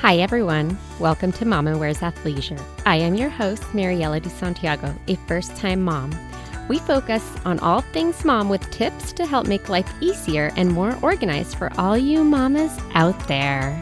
Hi, everyone. Welcome to Mama Wears Athleisure. I am your host, Mariela de Santiago, a first time mom. We focus on all things mom with tips to help make life easier and more organized for all you mamas out there.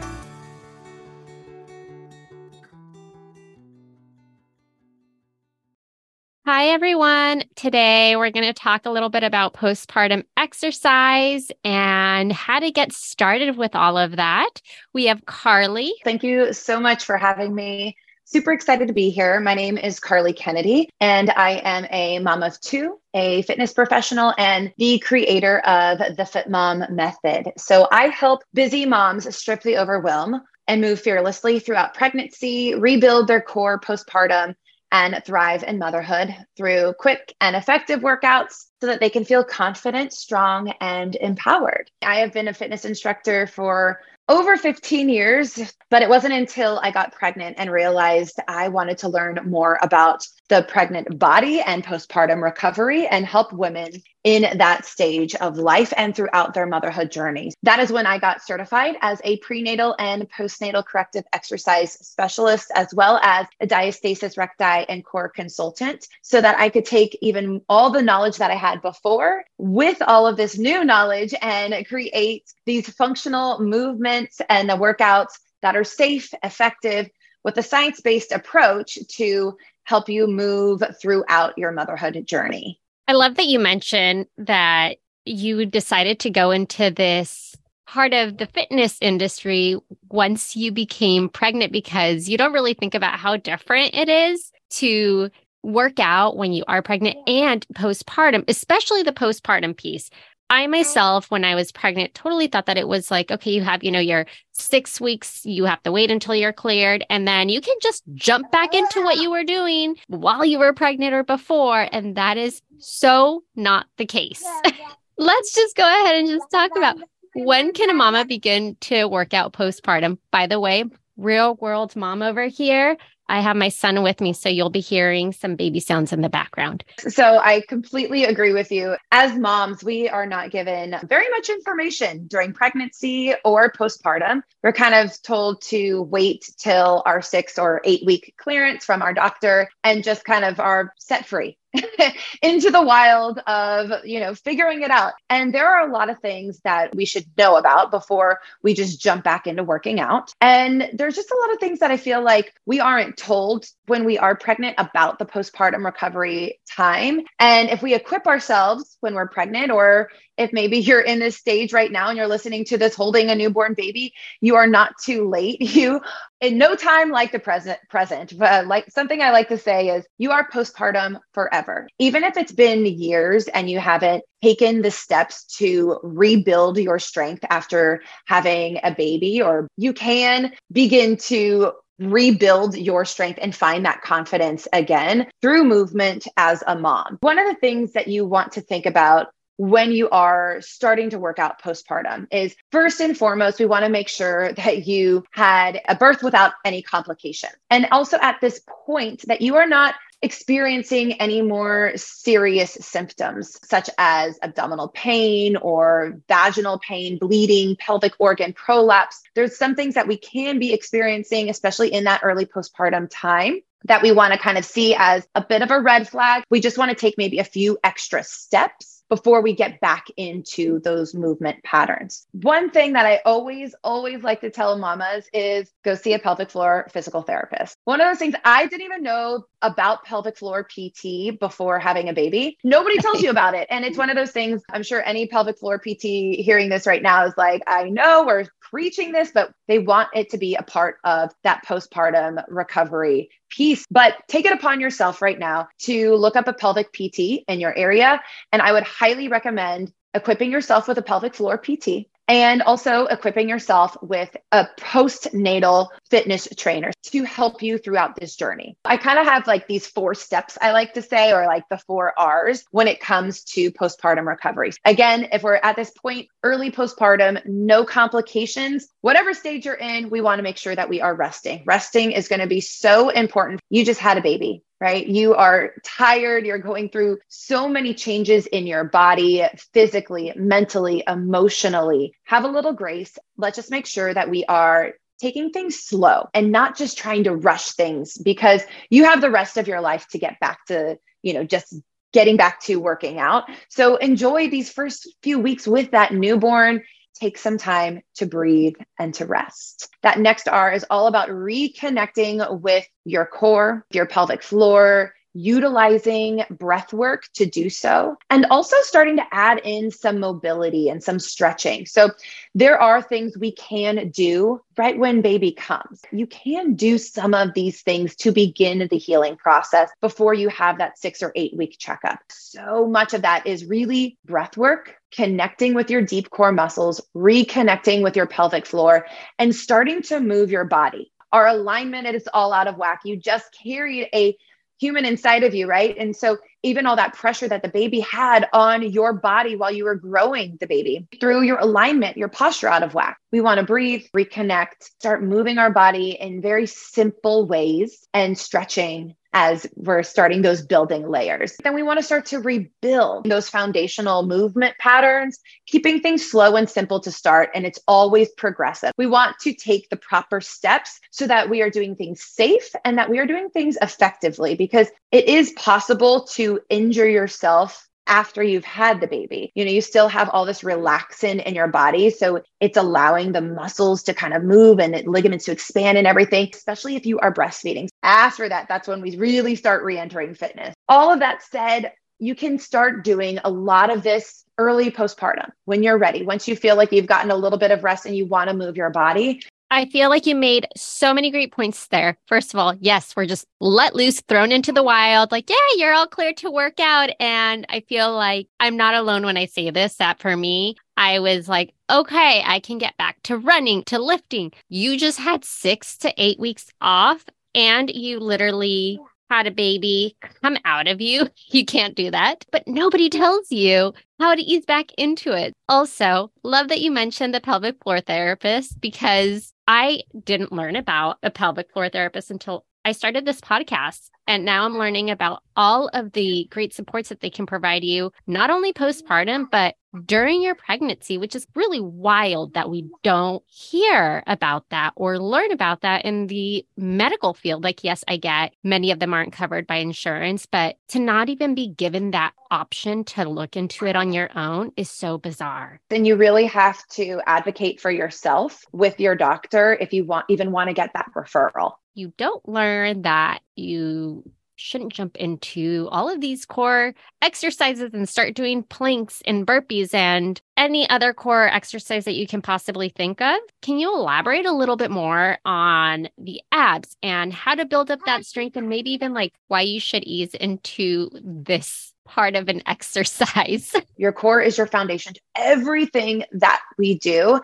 Hi, everyone. Today we're going to talk a little bit about postpartum exercise and how to get started with all of that. We have Carly. Thank you so much for having me. Super excited to be here. My name is Carly Kennedy, and I am a mom of two, a fitness professional, and the creator of the Fit Mom Method. So I help busy moms strip the overwhelm and move fearlessly throughout pregnancy, rebuild their core postpartum, and thrive in motherhood through quick and effective workouts so that they can feel confident, strong, and empowered. I have been a fitness instructor for over 15 years, but it wasn't until I got pregnant and realized I wanted to learn more about the pregnant body and postpartum recovery and help women in that stage of life and throughout their motherhood journey. That is when I got certified as a prenatal and postnatal corrective exercise specialist, as well as a diastasis recti and core consultant, so that I could take even all the knowledge that I had before with all of this new knowledge and create these functional movements and the workouts that are safe, effective, with a science based approach to help you move throughout your motherhood journey. I love that you mentioned that you decided to go into this part of the fitness industry once you became pregnant because you don't really think about how different it is to work out when you are pregnant and postpartum, especially the postpartum piece. I myself, when I was pregnant, totally thought that it was like, okay, you have, you know, your six weeks, you have to wait until you're cleared, and then you can just jump back into what you were doing while you were pregnant or before. And that is so not the case. Let's just go ahead and just talk about when can a mama begin to work out postpartum? By the way, real world mom over here. I have my son with me, so you'll be hearing some baby sounds in the background. So I completely agree with you. As moms, we are not given very much information during pregnancy or postpartum. We're kind of told to wait till our six or eight week clearance from our doctor and just kind of are set free into the wild of you know figuring it out. And there are a lot of things that we should know about before we just jump back into working out. And there's just a lot of things that i feel like we aren't told when we are pregnant about the postpartum recovery time. And if we equip ourselves when we're pregnant or if maybe you're in this stage right now and you're listening to this holding a newborn baby you are not too late you in no time like the present present but uh, like something i like to say is you are postpartum forever even if it's been years and you haven't taken the steps to rebuild your strength after having a baby or you can begin to rebuild your strength and find that confidence again through movement as a mom. One of the things that you want to think about when you are starting to work out postpartum is first and foremost, we want to make sure that you had a birth without any complication. And also at this point, that you are not experiencing any more serious symptoms, such as abdominal pain or vaginal pain, bleeding, pelvic organ prolapse. There's some things that we can be experiencing, especially in that early postpartum time. That we want to kind of see as a bit of a red flag. We just want to take maybe a few extra steps before we get back into those movement patterns. One thing that I always, always like to tell mamas is go see a pelvic floor physical therapist. One of those things I didn't even know about pelvic floor PT before having a baby. Nobody tells you about it. And it's one of those things I'm sure any pelvic floor PT hearing this right now is like, I know we're preaching this, but they want it to be a part of that postpartum recovery piece. But take it upon yourself right now to look up a pelvic PT in your area. And I would highly recommend equipping yourself with a pelvic floor PT and also equipping yourself with a postnatal fitness trainer to help you throughout this journey. I kind of have like these four steps I like to say, or like the four R's when it comes to postpartum recovery. Again, if we're at this point, early postpartum, no complications, whatever stage you're in, we want to make sure that we are resting. Resting is going to be so important. You just had a baby right? You are tired. You're going through so many changes in your body, physically, mentally, emotionally. Have a little grace. Let's just make sure that we are taking things slow and not just trying to rush things because you have the rest of your life to get back to, you know, just getting back to working out. So enjoy these first few weeks with that newborn. Take some time to breathe and to rest. That next R is all about reconnecting with your core, your pelvic floor, utilizing breath work to do so, and also starting to add in some mobility and some stretching. So, there are things we can do right when baby comes. You can do some of these things to begin the healing process before you have that six or eight week checkup. So much of that is really breath work. Connecting with your deep core muscles, reconnecting with your pelvic floor, and starting to move your body our alignment is all out of whack. You just carried a human inside of you, right? And so, even all that pressure that the baby had on your body while you were growing the baby through your alignment, your posture out of whack. We want to breathe, reconnect, start moving our body in very simple ways and stretching as we're starting those building layers. Then we want to start to rebuild those foundational movement patterns, keeping things slow and simple to start. And it's always progressive. We want to take the proper steps so that we are doing things safe and that we are doing things effectively because it is possible to injure yourself after you've had the baby. You know, you still have all this relaxin in your body. So it's allowing the muscles to kind of move and ligaments to expand and everything, especially if you are breastfeeding. After that, that's when we really start re entering fitness. All of that said, you can start doing a lot of this early postpartum when you're ready. Once you feel like you've gotten a little bit of rest and you want to move your body, I feel like you made so many great points there. First of all, yes, we're just let loose, thrown into the wild, like, yeah, you're all clear to work out. And I feel like I'm not alone when I say this, that for me, I was like, okay, I can get back to running, to lifting. You just had six to eight weeks off and you literally had a baby come out of you. You can't do that, but nobody tells you how to ease back into it. Also, love that you mentioned the pelvic floor therapist because I didn't learn about a pelvic floor therapist until I started this podcast. And now I'm learning about all of the great supports that they can provide you, not only postpartum, but during your pregnancy, which is really wild that we don't hear about that or learn about that in the medical field. Like, yes, I get many of them aren't covered by insurance, but to not even be given that option to look into it on your own is so bizarre. Then you really have to advocate for yourself with your doctor if you want even want to get that referral you don't learn that you shouldn't jump into all of these core exercises and start doing planks and burpees and any other core exercise that you can possibly think of. Can you elaborate a little bit more on the abs and how to build up that strength and maybe even like why you should ease into this part of an exercise? Your core is your foundation to everything that we do.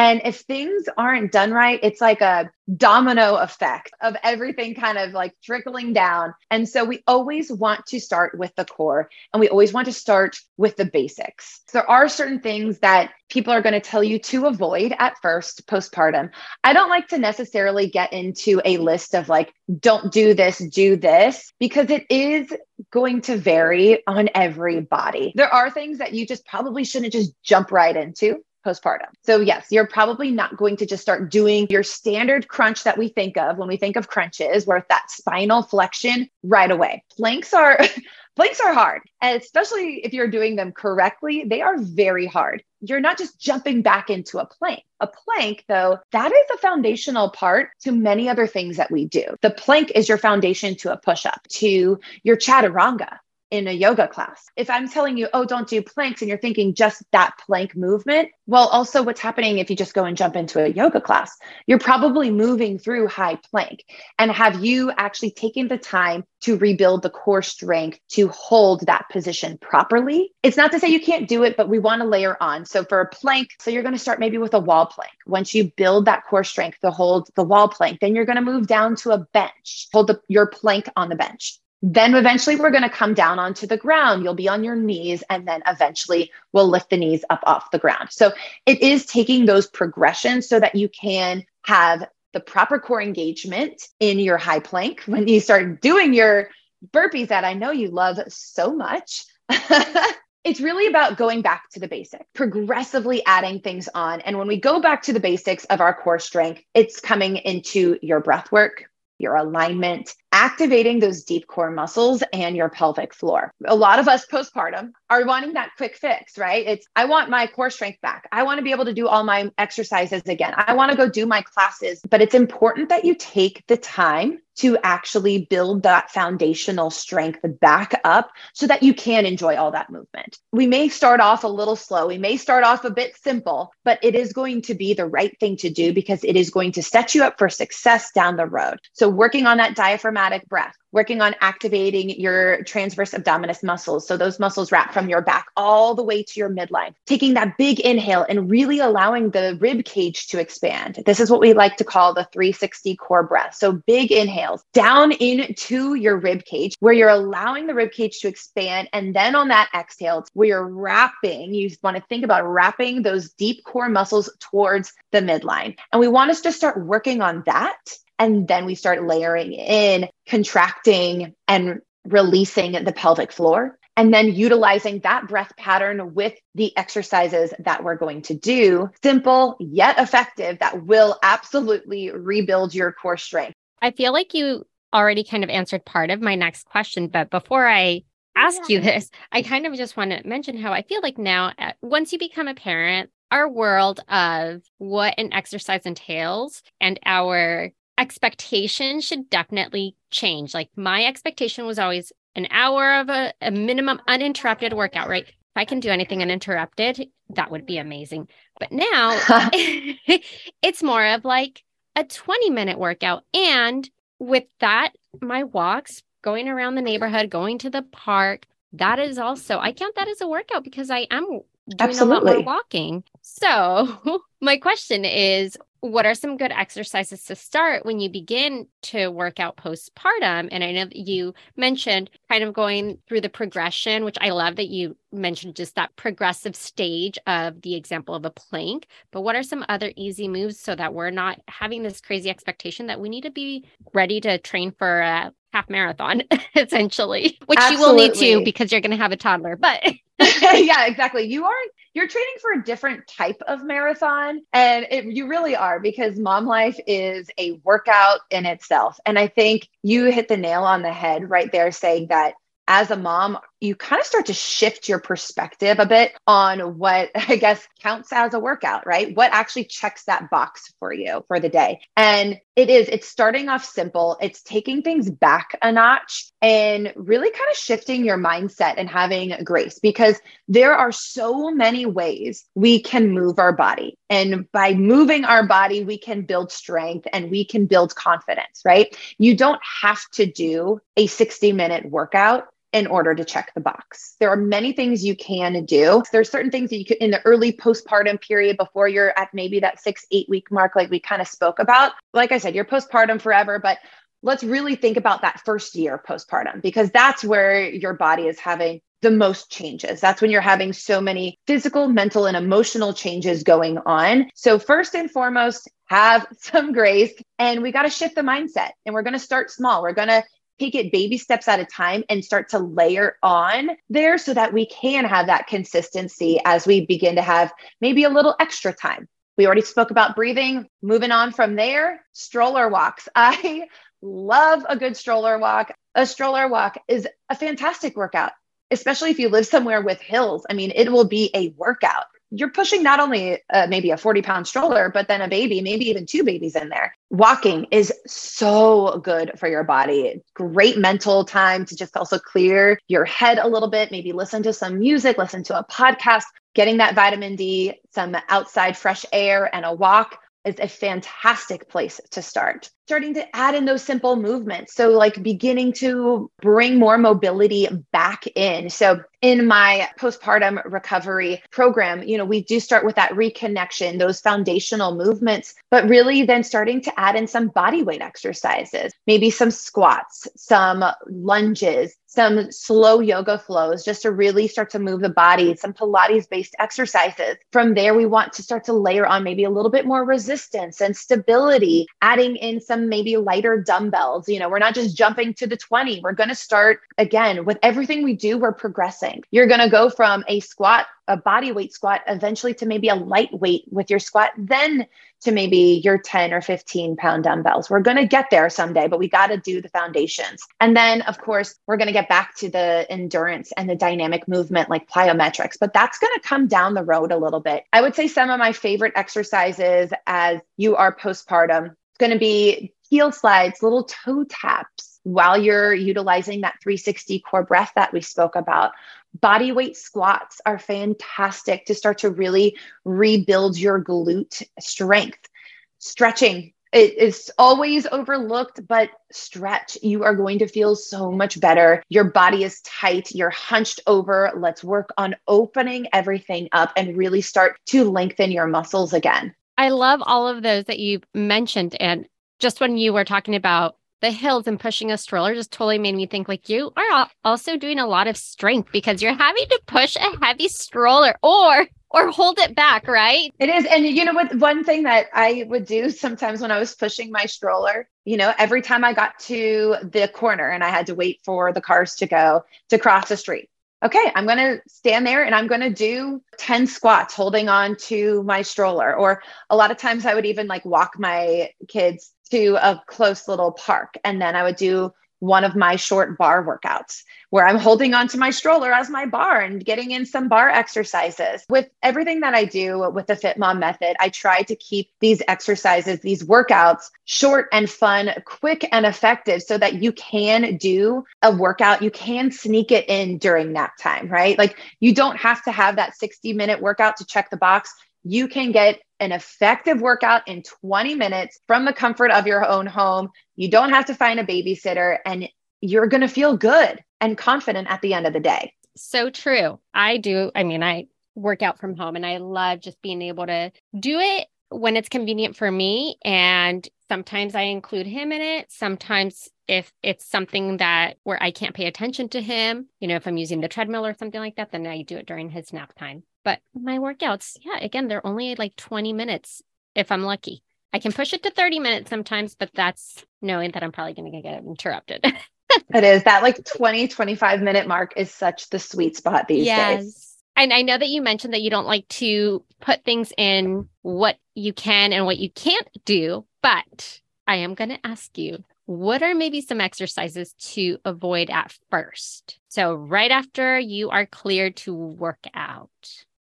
And if things aren't done right, it's like a domino effect of everything kind of like trickling down. And so we always want to start with the core and we always want to start with the basics. There are certain things that people are going to tell you to avoid at first postpartum. I don't like to necessarily get into a list of like, don't do this, do this, because it is going to vary on every body. There are things that you just probably shouldn't just jump right into postpartum. So, yes, you're probably not going to just start doing your standard crunch that we think of when we think of crunches, where that spinal flexion right away. Planks are. planks are hard, and especially if you're doing them correctly, they are very hard. You're not just jumping back into a plank. A plank, though, that is a foundational part to many other things that we do. The plank is your foundation to a push up, to your chaturanga, in a yoga class. If I'm telling you, oh, don't do planks, and you're thinking just that plank movement, well, also what's happening if you just go and jump into a yoga class? You're probably moving through high plank. And have you actually taken the time to rebuild the core strength to hold that position properly? It's not to say you can't do it, but we want to layer on. So for a plank, so you're going to start maybe with a wall plank. Once you build that core strength to hold the wall plank, then you're going to move down to a bench, hold the, your plank on the bench. Then eventually we're going to come down onto the ground. You'll be on your knees, and then eventually we'll lift the knees up off the ground. So it is taking those progressions so that you can have the proper core engagement in your high plank when you start doing your burpees that I know you love so much. It's really about going back to the basic, progressively adding things on. And when we go back to the basics of our core strength, it's coming into your breath work, your alignment, activating those deep core muscles and your pelvic floor. A lot of us postpartum are wanting that quick fix, right? It's, I want my core strength back. I want to be able to do all my exercises again. I want to go do my classes. But it's important that you take the time to actually build that foundational strength back up so that you can enjoy all that movement. We may start off a little slow, we may start off a bit simple, but it is going to be the right thing to do because it is going to set you up for success down the road. So, working on that breath, working on activating your transverse abdominis muscles. So those muscles wrap from your back all the way to your midline. Taking that big inhale and really allowing the rib cage to expand. This is what we like to call the 360 core breath. So big inhales down into your rib cage where you're allowing the rib cage to expand. And then on that exhale, where you're wrapping, you want to think about wrapping those deep core muscles towards the midline. And we want us to start working on that and then we start layering in contracting and releasing the pelvic floor. And then utilizing that breath pattern with the exercises that we're going to do, simple yet effective, that will absolutely rebuild your core strength. I feel like you already kind of answered part of my next question. But before I ask you this, I kind of just want to mention how I feel like now, uh, once you become a parent, our world of what an exercise entails and our expectation should definitely change. Like my expectation was always an hour of a, a minimum uninterrupted workout, right? If I can do anything uninterrupted, that would be amazing. But now it's more of like a 20 minute workout. And with that, my walks, going around the neighborhood, going to the park, that is also, I count that as a workout because I am doing Absolutely. a lot more walking. So, my question is what are some good exercises to start when you begin to work out postpartum? And I know that you mentioned kind of going through the progression, which I love that you mentioned just that progressive stage of the example of a plank. But what are some other easy moves so that we're not having this crazy expectation that we need to be ready to train for a half marathon, essentially, which Absolutely. you will need to because you're going to have a toddler. But yeah, exactly. You are you're training for a different type of marathon and it, you really are because mom life is a workout in itself. And I think you hit the nail on the head right there saying that as a mom, you kind of start to shift your perspective a bit on what I guess counts as a workout, right? What actually checks that box for you for the day. And it is, it's starting off simple. It's taking things back a notch and really kind of shifting your mindset and having grace because there are so many ways we can move our body. And by moving our body, we can build strength and we can build confidence, right? You don't have to do a 60 minute workout in order to check the box. There are many things you can do. There's certain things that you could in the early postpartum period before you're at maybe that six, eight week mark, like we kind of spoke about. Like I said, you're postpartum forever, but let's really think about that first year postpartum because that's where your body is having the most changes. That's when you're having so many physical, mental, and emotional changes going on. So, first and foremost, have some grace and we got to shift the mindset and we're going to start small. We're going to take it baby steps at a time and start to layer on there so that we can have that consistency as we begin to have maybe a little extra time. We already spoke about breathing. Moving on from there, stroller walks. I love a good stroller walk. A stroller walk is a fantastic workout, especially if you live somewhere with hills. I mean, it will be a workout you're pushing not only uh, maybe a 40 pound stroller, but then a baby, maybe even two babies in there. Walking is so good for your body. Great mental time to just also clear your head a little bit, maybe listen to some music, listen to a podcast, getting that vitamin D, some outside fresh air, and a walk is a fantastic place to start. Starting to add in those simple movements. So, like beginning to bring more mobility back in. So, in my postpartum recovery program, you know, we do start with that reconnection, those foundational movements, but really then starting to add in some body weight exercises, maybe some squats, some lunges, some slow yoga flows just to really start to move the body, some Pilates based exercises. From there, we want to start to layer on maybe a little bit more resistance and stability, adding in some some maybe lighter dumbbells. You know, we're not just jumping to the 20. We're going to start again with everything we do, we're progressing. You're going to go from a squat, a body weight squat, eventually to maybe a lightweight with your squat, then to maybe your 10 or 15 pound dumbbells. We're going to get there someday, but we got to do the foundations. And then, of course, we're going to get back to the endurance and the dynamic movement like plyometrics, but that's going to come down the road a little bit. I would say some of my favorite exercises as you are postpartum going to be heel slides, little toe taps while you're utilizing that 360 core breath that we spoke about. Body weight squats are fantastic to start to really rebuild your glute strength. Stretching it is always overlooked, but stretch. You are going to feel so much better. Your body is tight, you're hunched over. Let's work on opening everything up and really start to lengthen your muscles again. I love all of those that you mentioned. And just when you were talking about the hills and pushing a stroller, just totally made me think like you are also doing a lot of strength because you're having to push a heavy stroller or or hold it back, right? It is. And you know what? One thing that I would do sometimes when I was pushing my stroller, you know, every time I got to the corner and I had to wait for the cars to go to cross the street, okay, I'm going to stand there and I'm going to do 10 squats holding on to my stroller. Or a lot of times I would even like walk my kids to a close little park and then I would do one of my short bar workouts where I'm holding onto my stroller as my bar and getting in some bar exercises. With everything that I do with the Fit Mom method, I try to keep these exercises, these workouts short and fun, quick and effective so that you can do a workout. You can sneak it in during nap time, right? Like you don't have to have that 60 minute workout to check the box you can get an effective workout in 20 minutes from the comfort of your own home. You don't have to find a babysitter and you're going to feel good and confident at the end of the day. So true. I do. I mean, I work out from home and I love just being able to do it when it's convenient for me. And sometimes I include him in it. Sometimes if it's something that where I can't pay attention to him, you know, if I'm using the treadmill or something like that, then I do it during his nap time. But my workouts, yeah, again, they're only like 20 minutes if I'm lucky. I can push it to 30 minutes sometimes, but that's knowing that I'm probably going to get interrupted. it is that like 20, 25 minute mark is such the sweet spot these yes. days. And I know that you mentioned that you don't like to put things in what you can and what you can't do, but I am going to ask you what are maybe some exercises to avoid at first? So, right after you are cleared to work out.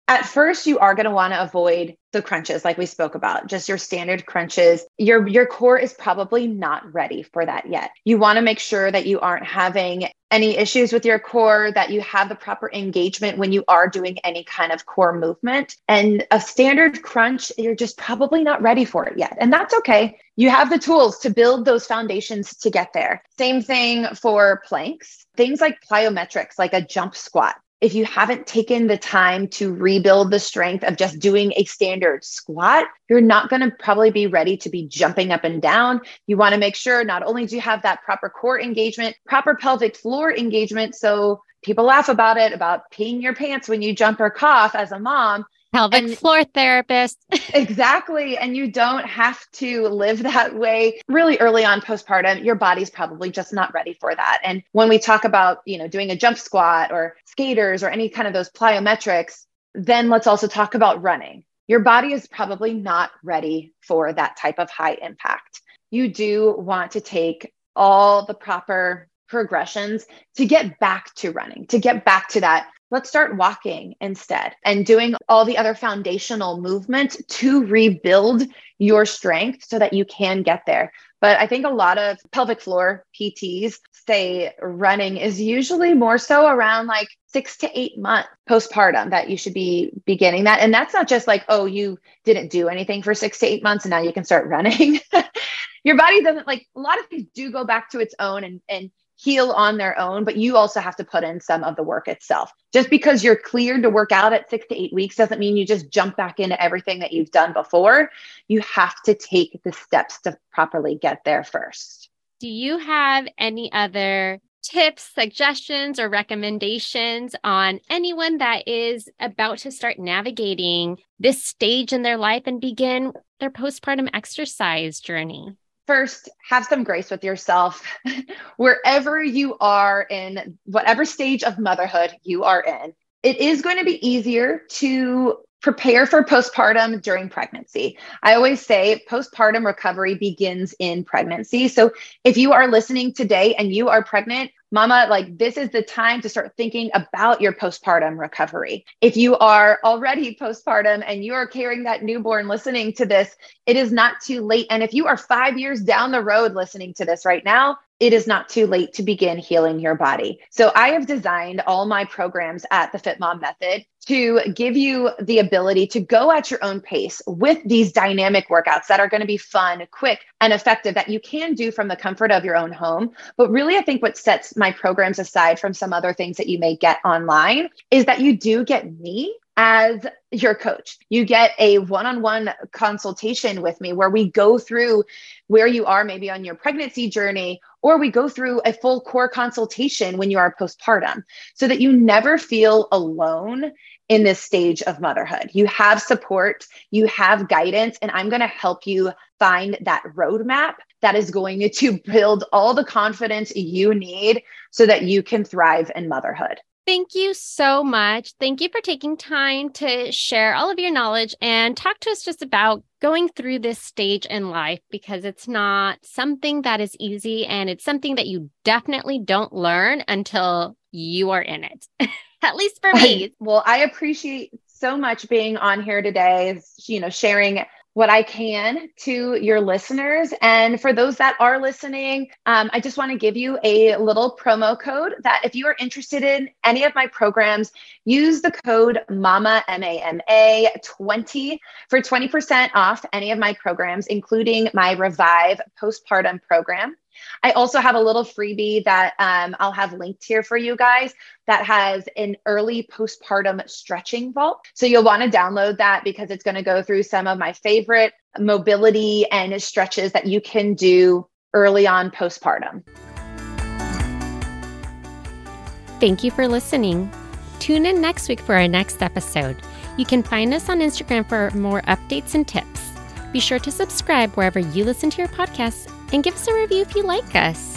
At first, you are going to want to avoid the crunches like we spoke about, just your standard crunches. Your your core is probably not ready for that yet. You want to make sure that you aren't having any issues with your core, that you have the proper engagement when you are doing any kind of core movement. And a standard crunch, you're just probably not ready for it yet. And that's okay. You have the tools to build those foundations to get there. Same thing for planks, things like plyometrics, like a jump squat if you haven't taken the time to rebuild the strength of just doing a standard squat, you're not going to probably be ready to be jumping up and down. You want to make sure not only do you have that proper core engagement, proper pelvic floor engagement. So people laugh about it, about peeing your pants when you jump or cough as a mom pelvic and, floor therapist. exactly. And you don't have to live that way really early on postpartum. Your body's probably just not ready for that. And when we talk about, you know, doing a jump squat or skaters or any kind of those plyometrics, then let's also talk about running. Your body is probably not ready for that type of high impact. You do want to take all the proper progressions to get back to running, to get back to that let's start walking instead and doing all the other foundational movement to rebuild your strength so that you can get there. But I think a lot of pelvic floor PTs say running is usually more so around like six to eight months postpartum that you should be beginning that. And that's not just like, oh, you didn't do anything for six to eight months and now you can start running. Your body doesn't like a lot of things do go back to its own and, and heal on their own, but you also have to put in some of the work itself. Just because you're cleared to work out at six to eight weeks doesn't mean you just jump back into everything that you've done before. You have to take the steps to properly get there first. Do you have any other tips, suggestions, or recommendations on anyone that is about to start navigating this stage in their life and begin their postpartum exercise journey? First have some grace with yourself wherever you are in whatever stage of motherhood you are in it is going to be easier to prepare for postpartum during pregnancy. I always say postpartum recovery begins in pregnancy. So if you are listening today and you are pregnant, mama, like this is the time to start thinking about your postpartum recovery. If you are already postpartum and you are carrying that newborn listening to this, it is not too late. And if you are five years down the road listening to this right now, it is not too late to begin healing your body. So I have designed all my programs at the Fit Mom Method to give you the ability to go at your own pace with these dynamic workouts that are going to be fun, quick, and effective that you can do from the comfort of your own home. But really, I think what sets my programs aside from some other things that you may get online is that you do get me as your coach. You get a one on one consultation with me where we go through where you are maybe on your pregnancy journey, or we go through a full core consultation when you are postpartum so that you never feel alone in this stage of motherhood. You have support, you have guidance, and I'm going to help you find that roadmap that is going to build all the confidence you need so that you can thrive in motherhood. Thank you so much. Thank you for taking time to share all of your knowledge and talk to us just about going through this stage in life because it's not something that is easy and it's something that you definitely don't learn until you are in it. At least for me. well, I appreciate so much being on here today, you know, sharing what I can to your listeners. And for those that are listening, um, I just want to give you a little promo code that if you are interested in any of my programs, use the code MAMA, M A M A 20 for 20% off any of my programs, including my Revive postpartum program. I also have a little freebie that um, I'll have linked here for you guys that has an early postpartum stretching vault. So you'll want to download that because it's going to go through some of my favorite mobility and stretches that you can do early on postpartum. Thank you for listening. Tune in next week for our next episode. You can find us on Instagram for more updates and tips. Be sure to subscribe wherever you listen to your podcasts and give us a review if you like us.